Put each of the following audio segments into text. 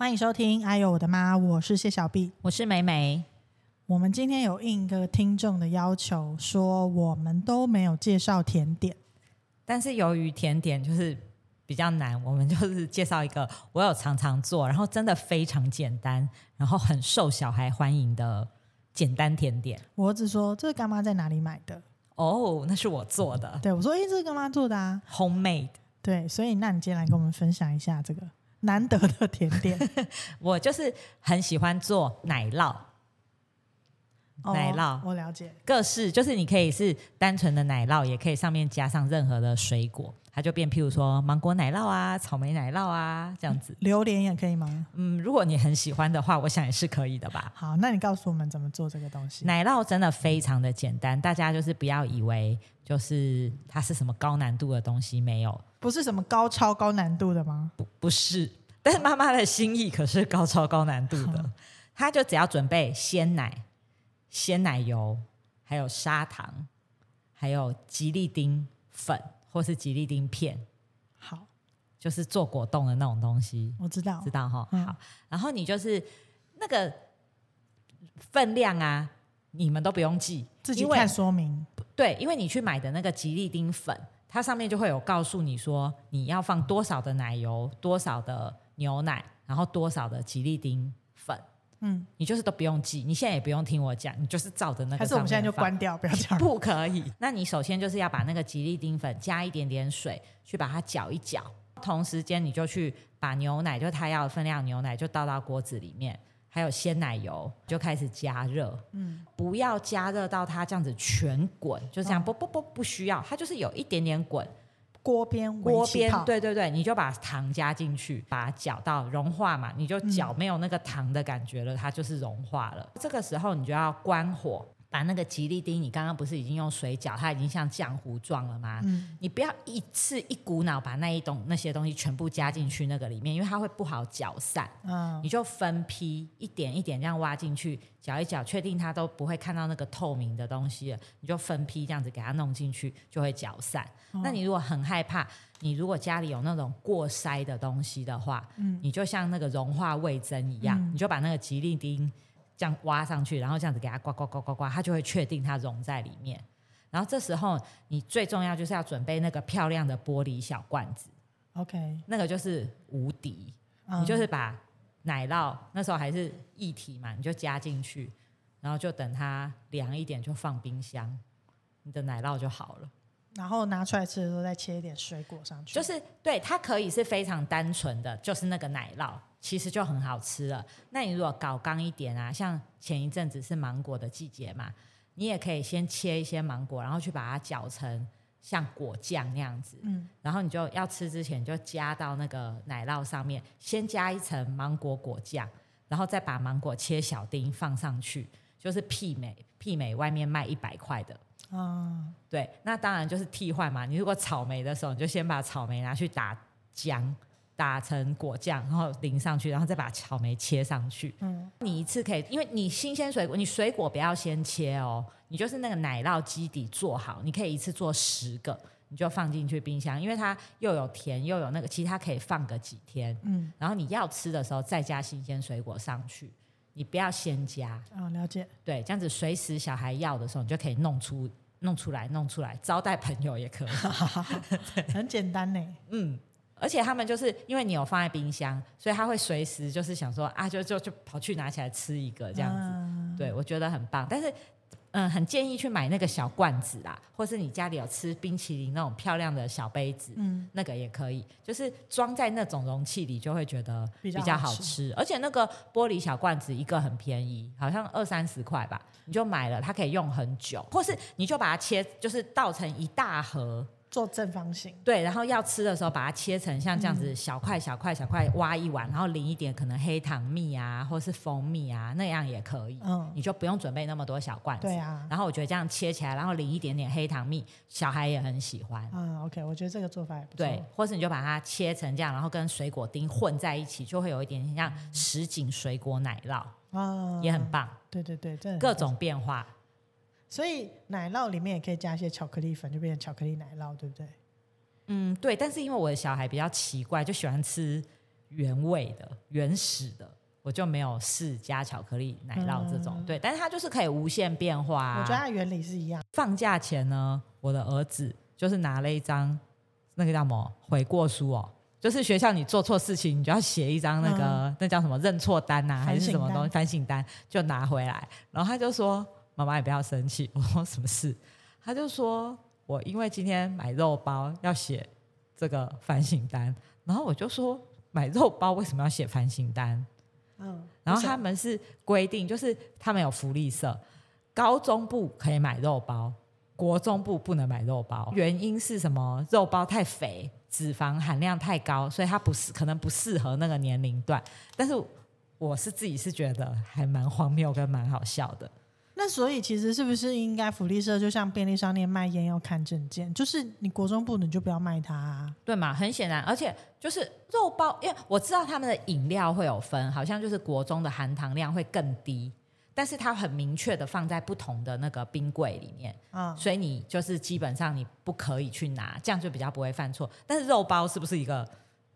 欢迎收听《哎呦我的妈》，我是谢小碧。我是美美，我们今天有应一个听众的要求，说我们都没有介绍甜点。但是由于甜点就是比较难，我们就是介绍一个我有常常做，然后真的非常简单，然后很受小孩欢迎的简单甜点。我儿子说：“这个干妈在哪里买的哦，那是我做的？”对我说：“诶，这是干妈做的啊。，homemade。”对，所以那你今天来跟我们分享一下这个难得的甜点。我就是很喜欢做奶酪，哦奶酪我了解。各式就是你可以是单纯的奶酪，也可以上面加上任何的水果，它就变譬如说芒果奶酪啊、草莓奶酪啊这样子。榴莲也可以吗？嗯，如果你很喜欢的话，我想也是可以的吧。好，那你告诉我们怎么做这个东西。奶酪真的非常的简单，大家就是不要以为就是它是什么高难度的东西，没有，不是什么高超高难度的吗？不不是。但是妈妈的心意可是高超高难度的，她就只要准备鲜奶、鲜奶油，还有砂糖，还有吉利丁粉或是吉利丁片，好，就是做果冻的那种东西，我知道知。道哈？嗯好，然后你就是那个分量啊，你们都不用记，自己看说明。对，因为你去买的那个吉利丁粉，它上面就会有告诉你说你要放多少的奶油、多少的牛奶，然后多少的吉利丁粉，嗯，你就是都不用记，你现在也不用听我讲，你就是照着那个。还是我们现在就关。掉，不要讲。不可以。那你首先就是要把那个吉利丁粉加一点点水，去把它搅一搅。同时间你就去把牛奶，就它要的分量牛奶就倒到锅子里面，还有鲜奶油就开始加热。嗯，不要加热到它这样子全滚，就这样不不不不需要，它就是有一点点滚。锅边围锅边对对对，你就把糖加进去，把它搅到融化嘛，你就搅没有那个糖的感觉了，它就是融化了。这个时候你就要关火，把那个吉利丁，你刚刚不是已经用水搅，它已经像浆糊状了吗？嗯你不要一次一股脑把那一东那些东西全部加进去那个里面，因为它会不好搅散。嗯，你就分批一点一点这样挖进去，搅一搅，确定它都不会看到那个透明的东西了，你就分批这样子给它弄进去，就会搅散。哦那你如果很害怕，你如果家里有那种过筛的东西的话，嗯你就像那个融化味增一样，嗯你就把那个吉利丁这样挖上去，然后这样子给它刮刮刮刮刮，它就会确定它融在里面。然后这时候你最重要就是要准备那个漂亮的玻璃小罐子，OK，那个就是无敌。嗯你就是把奶酪那时候还是液体嘛，你就加进去，然后就等它凉一点就放冰箱，你的奶酪就好了。然后拿出来吃的时候再切一点水果上去，就是对它可以是非常单纯的，就是那个奶酪，其实就很好吃了。那你如果搞刚一点啊，像前一阵子是芒果的季节嘛，你也可以先切一些芒果，然后去把它搅成像果酱那样子。嗯然后你就要吃之前就加到那个奶酪上面，先加一层芒果果酱，然后再把芒果切小丁放上去，就是媲美媲美外面卖一百块的。啊，对，那当然就是替换嘛。你如果草莓的时候，你就先把草莓拿去打浆，打成果酱，然后淋上去，然后再把草莓切上去。嗯你一次可以，因为你新鲜水果，你水果不要先切哦，你就是那个奶酪基底做好，你可以一次做十个，你就放进去冰箱，因为它又有甜又有那个，其实它可以放个几天。嗯然后你要吃的时候再加新鲜水果上去，你不要先加。啊，了解，对，这样子随时小孩要的时候，你就可以弄出弄出来弄出来，招待朋友也可以。很简单呢。嗯，而且他们就是因为你有放在冰箱，所以他会随时就是想说啊，就就就跑去拿起来吃一个这样子。啊对我觉得很棒，但是。嗯，很建议去买那个小罐子啦，或是你家里有吃冰淇淋那种漂亮的小杯子，嗯，那个也可以，就是装在那种容器里，就会觉得比比较好吃。而且那个玻璃小罐子一个很便宜，好像二三十块吧，你就买了，它可以用很久，或是你就把它切，就是倒成一大盒。做正方形，对，然后要吃的时候把它切成像这样子小块小块小块，挖一碗，然后淋一点可能黑糖蜜啊，或是蜂蜜啊，那样也可以。嗯，你就不用准备那么多小罐子。对啊，然后我觉得这样切起来，然后淋一点点黑糖蜜，小孩也很喜欢。嗯，OK，我觉得这个做法也不错。对，或是你就把它切成这样，然后跟水果丁混在一起，就会有一点像什锦水果奶酪，啊，也很棒，对对对，各种变化。所以奶酪里面也可以加一些巧克力粉，就变成巧克力奶酪，对不对？嗯，对。但是因为我的小孩比较奇怪，就喜欢吃原味的、原始的，我就没有试加巧克力奶酪这种。嗯对，但是它就是可以无限变化、啊。我觉得它原理是一样。放假前呢，我的儿子就是拿了一张那个叫什么悔过书哦，就是学校你做错事情，你就要写一张那个、那叫什么认错单呐、还是什么东西反省单，就拿回来。然后他就说：“妈妈，也不要生气。”我说：“什么事？”他就说：“我因为今天买肉包要写这个反省单。”然后我就说：“买肉包为什么要写反省单？”嗯，然后他们是规定，就是他们有福利社，高中部可以买肉包，国中部不能买肉包。原因是什么？肉包太肥，脂肪含量太高，所以它不适，可能不适合那个年龄段。但是我是自己是觉得还蛮荒谬跟蛮好笑的。那所以其实是不是应该福利社就像便利商店卖烟要看证件，就是你国中部你就不要卖它、啊。对嘛？很显然，而且就是肉包，因为我知道他们的饮料会有分，好像就是国中的含糖量会更低，但是它很明确的放在不同的那个冰柜里面，嗯，所以你就是基本上你不可以去拿，这样就比较不会犯错。但是肉包是不是一个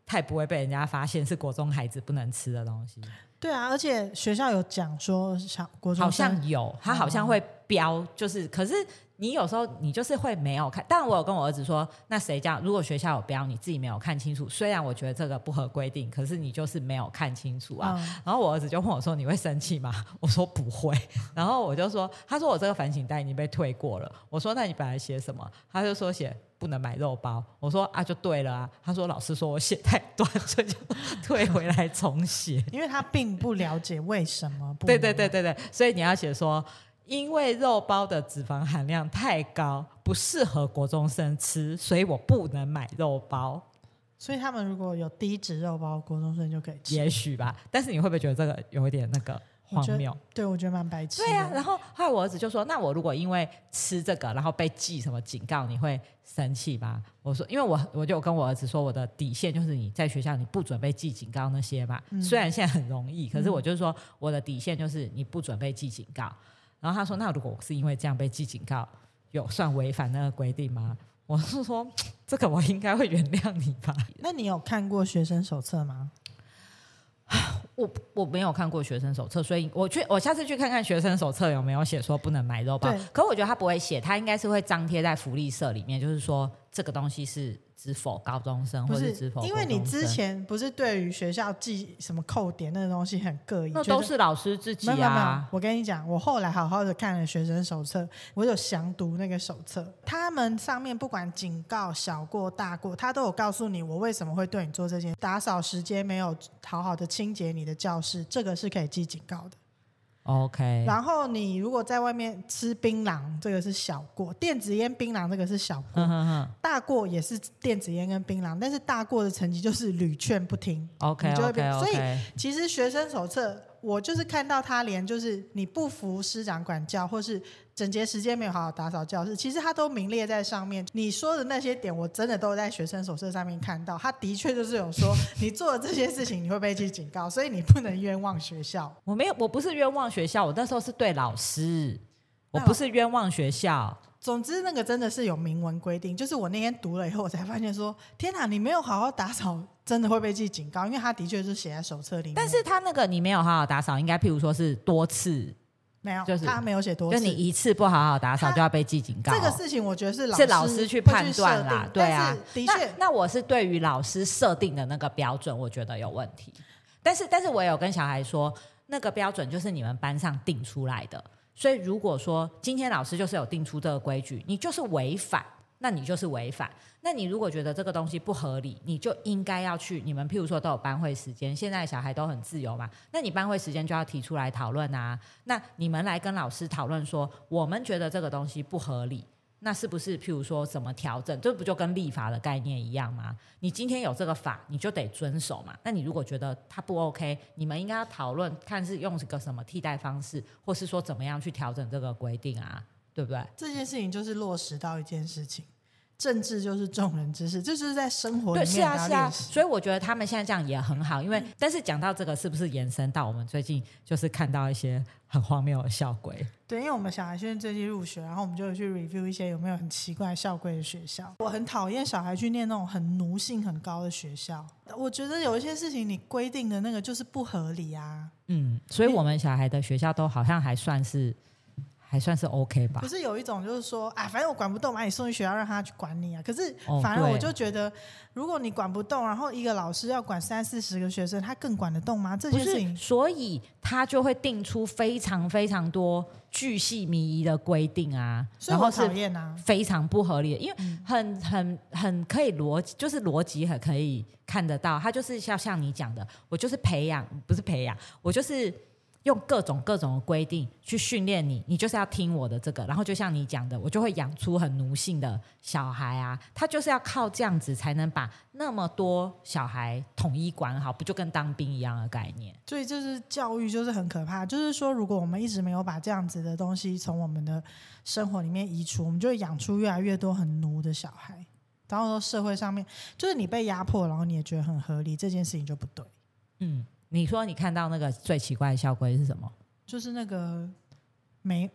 太不会被人家发现是国中孩子不能吃的东西？对啊，而且学校有讲说小国中好生像有，他好像会标，就是可是你有时候你就是会没有看。当然我有跟我儿子说，那谁家如果学校有标，你自己没有看清楚，虽然我觉得这个不合规定，可是你就是没有看清楚啊。嗯然后我儿子就问我说：“你会生气吗？” 我说：“不会。”然后我就说：“他说我这个反省单已经被退过了。”我说：“那你本来写什么？”他就说写不能买肉包。我说：“啊，就对了啊。”他说：“老师说我写太短，所以就退回来重写。”因为他并不了解为什么不对对对对对，所以你要写说，因为肉包的脂肪含量太高，不适合国中生吃，所以我不能买肉包。所以他们如果有低脂肉包，国中生就可以吃。也许吧，但是你会不会觉得这个有一点那个荒谬？对，我觉得蛮白痴。对啊、然后后来我儿子就说：“那我如果因为吃这个，然后被记什么警告，你会生气吧？”我说：“因为我我就跟我儿子说，我的底线就是你在学校你不准备记警告那些嘛。嗯虽然现在很容易，可是我就是说我的底线就是你不准备记警告。”然后他说：“那如果我是因为这样被记警告，有算违反那个规定吗？”我是说：“这个我应该会原谅你吧。”那你有看过学生手册吗？我我没有看过学生手册，所以我去我下次去看看学生手册有没有写说不能买肉包。可我觉得他不会写，他应该是会张贴在福利社里面，就是说这个东西是只否高中生不是或者只否，因为你之前不是对于学校记什么扣点那个东西很膈应，那都是老师自己没有没有没有啊，。我跟你讲，我后来好好的看了学生手册，我有详读那个手册，他们上面不管警告小过大过，他都有告诉你我为什么会对你做这件，打扫时间没有好好的清洁你的教室，这个是可以记警告的。OK，然后你如果在外面吃槟榔，这个是小过；电子烟、槟榔这个是小过，哼哼哼。大过也是电子烟跟槟榔，但是大过的成绩就是屡劝不听。，OK 你就会变所以其实学生手册，我就是看到他连就是你不服师长管教，或是整节时间没有好好打扫教室，其实他都名列在上面。你说的那些点，我真的都在学生手册上面看到。他的确就是有说，你做了这些事情，你会被记警告，所以你不能冤枉学校。我没有，我不是冤枉学校，我那时候是对老师，我不是冤枉学校。总之，那个真的是有明文规定。就是我那天读了以后，我才发现说，天哪，你没有好好打扫，真的会被记警告，因为他的确是写在手册里面。但是他那个你没有好好打扫，应该譬如说是多次，没有，就是他没有写多次。就你一次不好好打扫就要被记警告。这个事情，我觉得是老是老师去判断啦对啊。的那确，那我是对于老师设定的那个标准，我觉得有问题。但是，但是我有跟小孩说，那个标准就是你们班上定出来的。所以，如果说今天老师就是有定出这个规矩，你就是违反，那你就是违反。那你如果觉得这个东西不合理，你就应该要去。你们譬如说都有班会时间，现在小孩都很自由嘛，那你班会时间就要提出来讨论啊。那你们来跟老师讨论说，我们觉得这个东西不合理，那是不是譬如说怎么调整？这不就跟立法的概念一样吗？你今天有这个法，你就得遵守嘛。那你如果觉得它不 OK，你们应该要讨论，看是用个什么替代方式，或是说怎么样去调整这个规定啊，对不对？这件事情就是落实到一件事情，政治就是众人之事，这就是在生活里对，面是啊，是啊。所以我觉得他们现在这样也很好，因为但是讲到这个，是不是延伸到我们最近就是看到一些很荒谬的校规？对，因为我们小孩现在最近入学，然后我们就有去 review 一些有没有很奇怪校规的学校。我很讨厌小孩去念那种很奴性很高的学校，我觉得有一些事情你规定的那个就是不合理啊。嗯，所以我们小孩的学校都好像还算是还算是 OK 吧不。是有一种就是说啊，反正我管不动，把你送去学校让他去管你啊。可是反而我就觉得，如果你管不动，然后一个老师要管三四十个学生，他更管得动吗？这件事情所以他就会定出非常非常多巨细靡遗的规定啊，然后是讨厌啊。非常不合理的，因为很很很可以逻辑，就是逻辑很可以看得到。他就是像像你讲的，我就是培养，不是培养，我就是用各种各种的规定去训练你，你就是要听我的这个。然后就像你讲的，我就会养出很奴性的小孩啊。他就是要靠这样子才能把那么多小孩统一管好，不就跟当兵一样的概念？所以就是教育就是很可怕，就是说，如果我们一直没有把这样子的东西从我们的生活里面移除，我们就会养出越来越多很奴的小孩。然后说社会上面，就是你被压迫，然后你也觉得很合理，这件事情就不对。嗯，你说你看到那个最奇怪的校规是什么？就是那个眉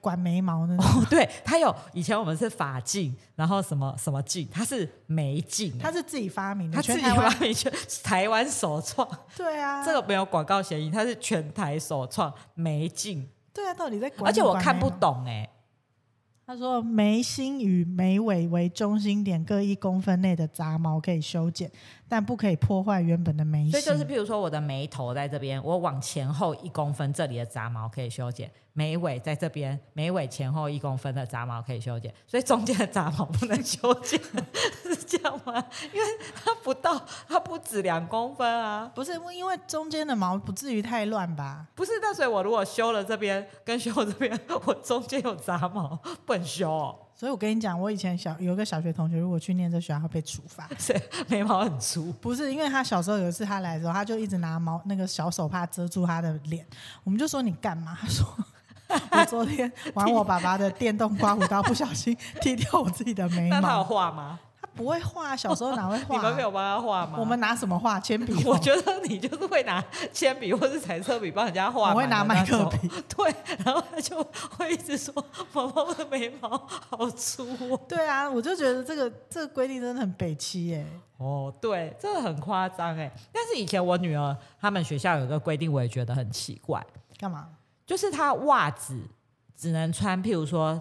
管眉毛的那种，哦，对，他有以前我们是发镜，然后什么什么镜，他是眉镜，他是自己发明的，他自己发明，全台湾首创，对啊，这个没有广告嫌疑，它是全台首创眉镜，对啊，到底在管？而且我看不。懂哎、他说，眉心与眉尾为中心点各一公分内的杂毛可以修剪，但不可以破坏原本的眉形。所以就是，譬如说我的眉头在这边，我往前后一公分，这里的杂毛可以修剪；眉尾在这边，眉尾前后一公分的杂毛可以修剪，所以中间的杂毛不能修剪，是 这样吗？因为它不到，它不止两公分啊。不是因为中间的毛不至于太乱吧？不是，那所以我如果修了这边跟修这边，我中间有杂毛，不能修、哦，所以我跟你讲，我以前小有一个小学同学，如果去念这学校，会被处罚。是眉毛很粗。不是因为他小时候有一次他来的时候，他就一直拿毛那个小手帕遮住他的脸，我们就说你干嘛？他说我昨天玩我爸爸的电动刮胡刀，不小心剃掉我自己的眉 那他有毛。画吗？他不会画，小时候哪会画？你们没有帮他画吗？我们拿什么画？铅笔。我觉得你就是会拿铅笔或是彩色笔帮人家画，我会拿麦克笔。对，然后他就会一直说：“毛毛的眉毛好粗哦。对啊，我就觉得这个这个规定真的很北七耶。”哦，对，这个很夸张哎。但是以前我女儿他们学校有个规定，我也觉得很奇怪，干嘛？就是她袜子只能穿，譬如说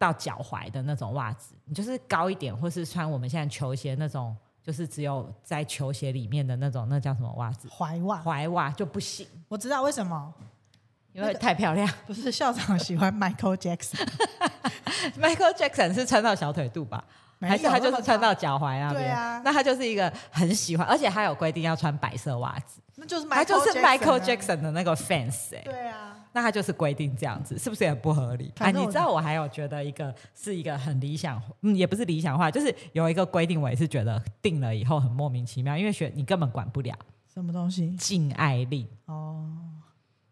到脚踝的那种袜子，你就是高一点，或是穿我们现在球鞋那种，就是只有在球鞋里面的那种，那叫什么袜子？踝袜。踝袜就不行，我知道为什么，因为太漂亮。不是校长喜欢 Michael Jackson，Michael Jackson 是穿到小腿肚吧？还是他就是穿到脚踝那边？对啊那他就是一个很喜欢，而且他有规定要穿白色袜子，那就是他就是 Michael Jackson 的那个 fans 哎、对啊，那他就是规定这样子，是不是也不合理？啊，你知道我还有觉得一个是一个很理想，嗯，也不是理想化，就是有一个规定，我也是觉得定了以后很莫名其妙，因为学你根本管不了什么东西？禁爱令，哦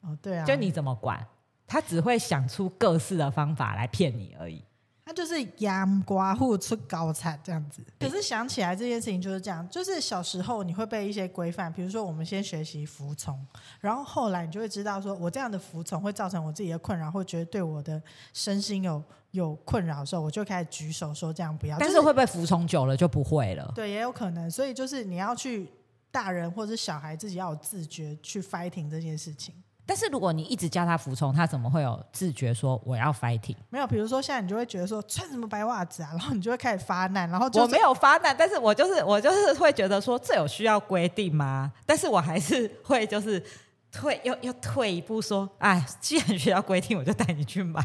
哦，对啊，就你怎么管，他只会想出各式的方法来骗你而已。他就是阳瓜户出高产这样子。可是想起来这件事情就是这样，就是小时候你会被一些规范，比如说我们先学习服从，然后后来你就会知道说我这样的服从会造成我自己的困扰，会觉得对我的身心有有困扰的时候，我就开始举手说这样不要。但是会不会服从久了就不会了？对，也有可能，所以就是你要去大人或者是小孩自己要有自觉去 fighting 这件事情。但是如果你一直叫他服从，他怎么会有自觉说我要 fighting？没有，比如说现在你就会觉得说穿什么白袜子啊，然后你就会开始发难，然后就我没有发难，但是我就是我就是会觉得说这有需要规定吗？但是我还是会就是退又又退一步说，哎，既然需要规定，我就带你去买。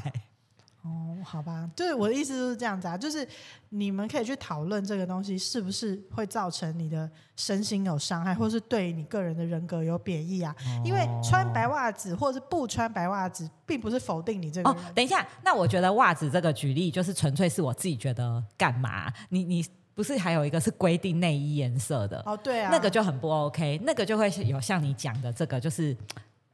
哦，好吧，就是我的意思就是这样子啊，就是你们可以去讨论这个东西是不是会造成你的身心有伤害，或是对你个人的人格有贬义啊。因为穿白袜子或者是不穿白袜子，并不是否定你这个哦。，等一下，那我觉得袜子这个举例就是纯粹是我自己觉得干嘛？你你不是还有一个是规定内衣颜色的，哦，对啊，那个就很不 OK，那个就会有像你讲的这个，就是，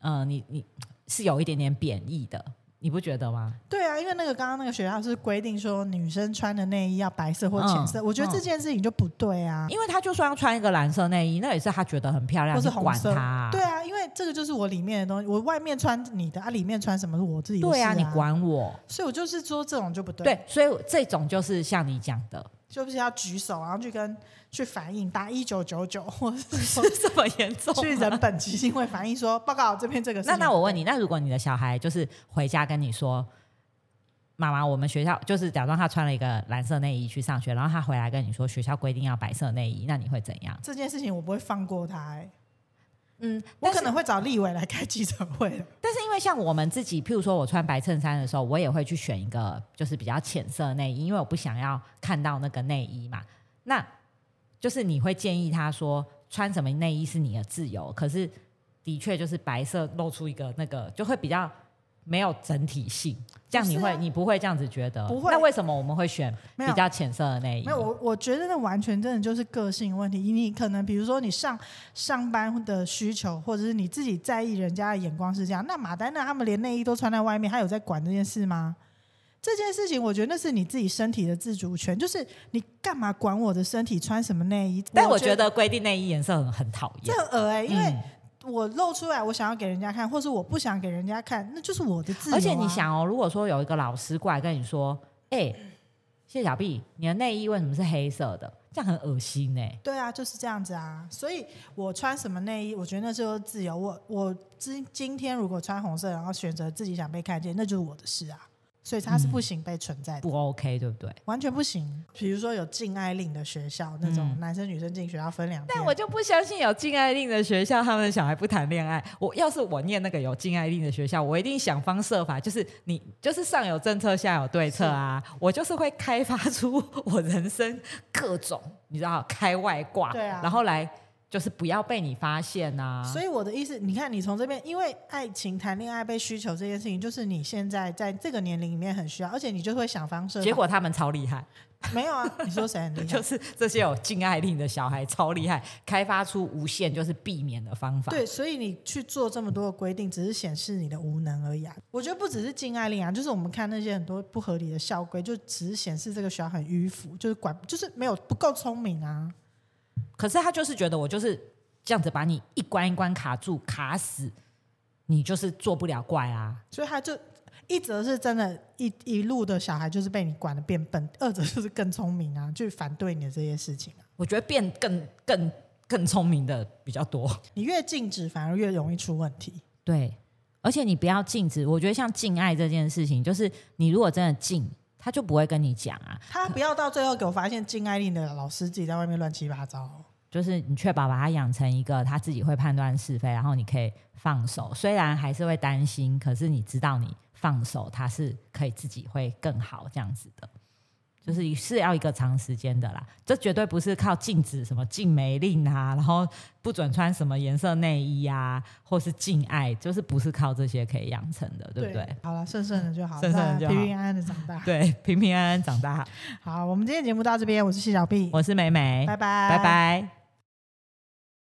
呃，你你是有一点点贬义的，你不觉得吗？对啊，因为那个刚刚那个学校是规定说女生穿的内衣要白色或浅色，嗯我觉得这件事情就不对啊，因为他就算要穿一个蓝色内衣，那也是他觉得很漂亮，或是管红色他、啊。对啊，因为这个就是我里面的东西，我外面穿你的啊，里面穿什么是我自己的啊，对啊，你管我。所以我就是说这种就不对，对，所以这种就是像你讲的，就是要举手，然后去跟去反映打一九九九，或者是这么严重啊去人本基金会反映说报告这边这个事。那那我问你，那如果你的小孩就是回家跟你说，妈妈，我们学校就是假装他穿了一个蓝色内衣去上学，然后他回来跟你说学校规定要白色内衣，那你会怎样？这件事情我不会放过他、欸，嗯，我可能会找立委来开记者会的。但是因为像我们自己，譬如说我穿白衬衫的时候，我也会去选一个就是比较浅色的内衣，因为我不想要看到那个内衣嘛。那就是你会建议他说穿什么内衣是你的自由，可是的确就是白色露出一个那个就会比较没有整体性，这样你会、啊你不会这样子觉得？不会那为什么我们会选比较浅色的内衣？没有，我我觉得那完全真的就是个性问题。你可能比如说你上上班的需求，或者是你自己在意人家的眼光是这样。那马丹娜他们连内衣都穿在外面，他有在管这件事吗？这件事情，我觉得那是你自己身体的自主权，就是你干嘛管我的身体穿什么内衣？但我觉得规定内衣颜色很很讨这，很恶哎、因为嗯我露出来，我想要给人家看，或是我不想给人家看，那就是我的自由、啊。而且你，想哦，如果说有一个老师过来跟你说：“哎、谢小碧，你的内衣为什么是黑色的？”这样很恶心欸呢、对啊，就是这样子啊。所以我穿什么内衣，我觉得那就是自由。我我今今天如果穿红色，然后选择自己想被看见，那就是我的事啊。所以它是不行被存在的，不 OK，对不对？完全不行。比如说有禁爱令的学校，那种嗯男生女生进学校分两天。但我就不相信有禁爱令的学校，他们的小孩不谈恋爱。我要是我念那个有禁爱令的学校，我一定想方设法，就是你就是上有政策，下有对策啊。我就是会开发出我人生各种你知道开外挂，对啊然后来就是不要被你发现啊。所以我的意思，你看，你从这边，因为爱情、谈恋爱被需求这件事情，就是你现在在这个年龄里面很需要，而且你就会想方设法。结果他们超厉害，没有啊？你说谁很厉害？就是这些有禁爱令的小孩超厉害，开发出无限就是避免的方法。对，所以你去做这么多的规定，只是显示你的无能而已啊。我觉得不只是禁爱令啊，就是我们看那些很多不合理的校规，就只是显示这个学校很迂腐，就是管，就是没有不够聪明啊。可是他就是觉得我就是这样子把你一关一关卡住卡死，你就是做不了怪啊。所以他就一则是真的一一路的小孩就是被你管的变笨，二则就是更聪明啊，去反对你的这些事情啊。我觉得变更更更聪明的比较多。你越禁止，反而越容易出问题。对，而且你不要禁止，我觉得像禁爱这件事情，就是你如果真的禁，他就不会跟你讲啊。他不要到最后给我发现金爱令的老师自己在外面乱七八糟。就是你确保把他养成一个他自己会判断是非，然后你可以放手，虽然还是会担心，可是你知道你放手，他是可以自己会更好这样子的。就是是要一个长时间的啦，这绝对不是靠禁止什么禁美令啊，然后不准穿什么颜色内衣啊，或是禁爱，就是不是靠这些可以养成的，对不对？？好了，顺顺的就好，顺顺的就好平平安安的长大。对，平平安安长大。好，我们今天节目到这边，我是谢小碧，我是美美，拜拜，拜拜